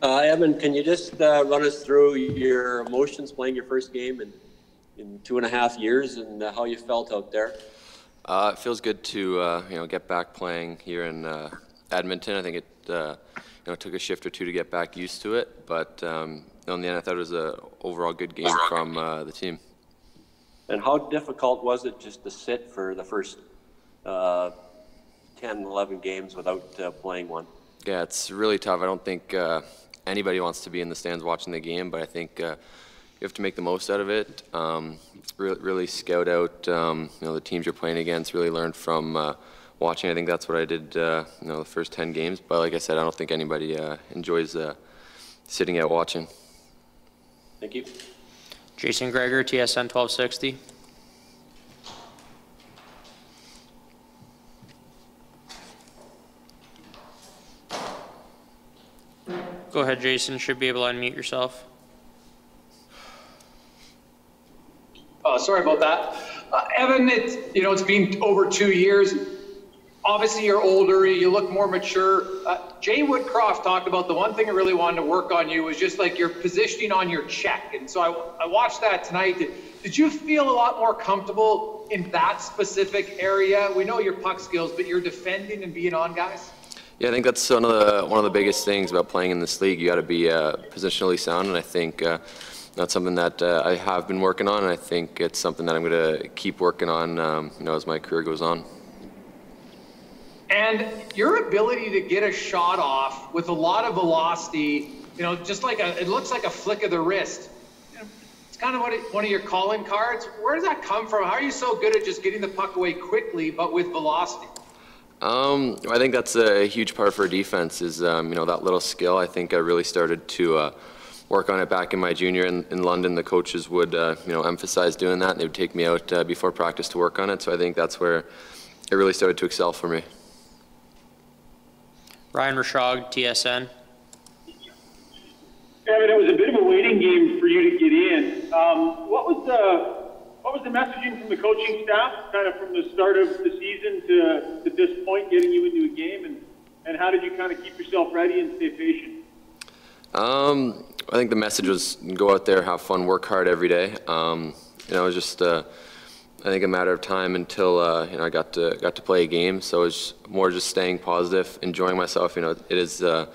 Uh, Evan, can you just uh, run us through your emotions playing your first game in, in two and a half years and uh, how you felt out there? Uh, it feels good to uh, you know get back playing here in uh, Edmonton. I think it uh, you know took a shift or two to get back used to it, but um, in the end, I thought it was a overall good game from uh, the team. And how difficult was it just to sit for the first uh, 10, 11 games without uh, playing one? Yeah, it's really tough. I don't think uh, anybody wants to be in the stands watching the game, but I think uh, you have to make the most out of it. Um, really, really scout out um, you know the teams you're playing against. Really learn from uh, watching. I think that's what I did. Uh, you know, the first 10 games. But like I said, I don't think anybody uh, enjoys uh, sitting out watching. Thank you. Jason Gregor, TSN 1260. Go ahead, Jason. Should be able to unmute yourself. Oh, sorry about that. Uh, Evan, it's, you know, it's been over two years. Obviously, you're older, you look more mature. Uh, Jay Woodcroft talked about the one thing I really wanted to work on you was just like your positioning on your check. And so I, I watched that tonight. Did, did you feel a lot more comfortable in that specific area? We know your puck skills, but you're defending and being on guys? Yeah, I think that's one of the one of the biggest things about playing in this league. You got to be uh, positionally sound, and I think uh, that's something that uh, I have been working on, and I think it's something that I'm going to keep working on, um, you know, as my career goes on. And your ability to get a shot off with a lot of velocity, you know, just like a, it looks like a flick of the wrist. It's kind of it, one of your calling cards. Where does that come from? How are you so good at just getting the puck away quickly, but with velocity? Um, I think that's a huge part for defense is, um, you know, that little skill. I think I really started to uh, work on it back in my junior in, in London. The coaches would, uh, you know, emphasize doing that. They would take me out uh, before practice to work on it. So I think that's where it really started to excel for me. Ryan Rishaug, TSN. Evan, it was a bit of a waiting game for you to get in. Um, what was the what was the messaging from the coaching staff, kind of from the start of the season to, to this point, getting you into a game, and, and how did you kind of keep yourself ready and stay patient? Um, I think the message was go out there, have fun, work hard every day. Um, you know, it was just uh, I think a matter of time until uh, you know I got to got to play a game. So it's more just staying positive, enjoying myself. You know, it is uh,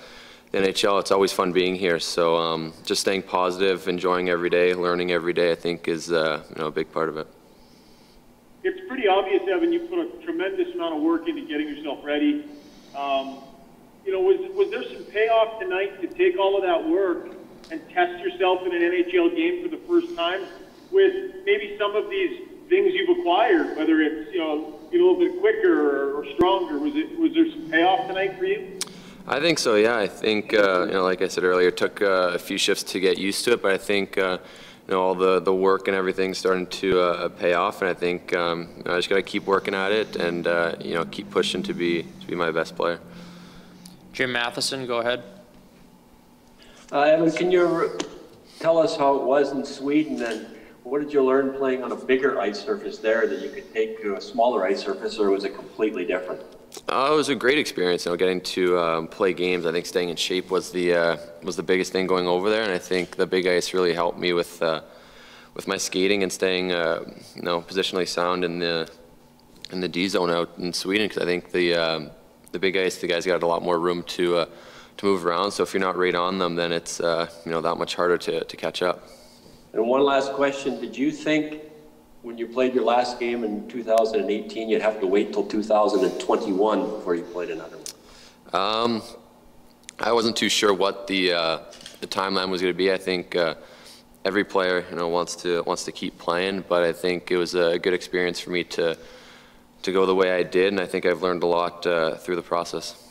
NHL. It's always fun being here. So um, just staying positive, enjoying every day, learning every day. I think is uh, you know a big part of it. It's pretty obvious, Evan. You put a tremendous amount of work into getting yourself ready. Um, you know, was was there some payoff tonight to take all of that work and test yourself in an NHL game for the first time with maybe some of these things you've acquired, whether it's you know a little bit quicker or, or stronger? Was it was there some payoff tonight for you? I think so. Yeah, I think uh, you know, like I said earlier, it took uh, a few shifts to get used to it, but I think uh, you know all the the work and everything starting to uh, pay off, and I think um, you know, I just got to keep working at it and uh, you know keep pushing to be to be my best player. Jim Matheson, go ahead. Uh, Evan, can you tell us how it was in Sweden and what did you learn playing on a bigger ice surface there that you could take to a smaller ice surface, or was it completely different? Uh, it was a great experience, you know, getting to um, play games. I think staying in shape was the uh, was the biggest thing going over there, and I think the big ice really helped me with uh, with my skating and staying, uh, you know, positionally sound in the in the D zone out in Sweden. Because I think the um, the big ice, the guys got a lot more room to uh, to move around. So if you're not right on them, then it's uh, you know that much harder to to catch up. And one last question: Did you think when you played your last game in 2018, you'd have to wait till 2021 before you played another one? Um, I wasn't too sure what the uh, the timeline was going to be. I think uh, every player, you know, wants to wants to keep playing, but I think it was a good experience for me to to go the way I did, and I think I've learned a lot uh, through the process.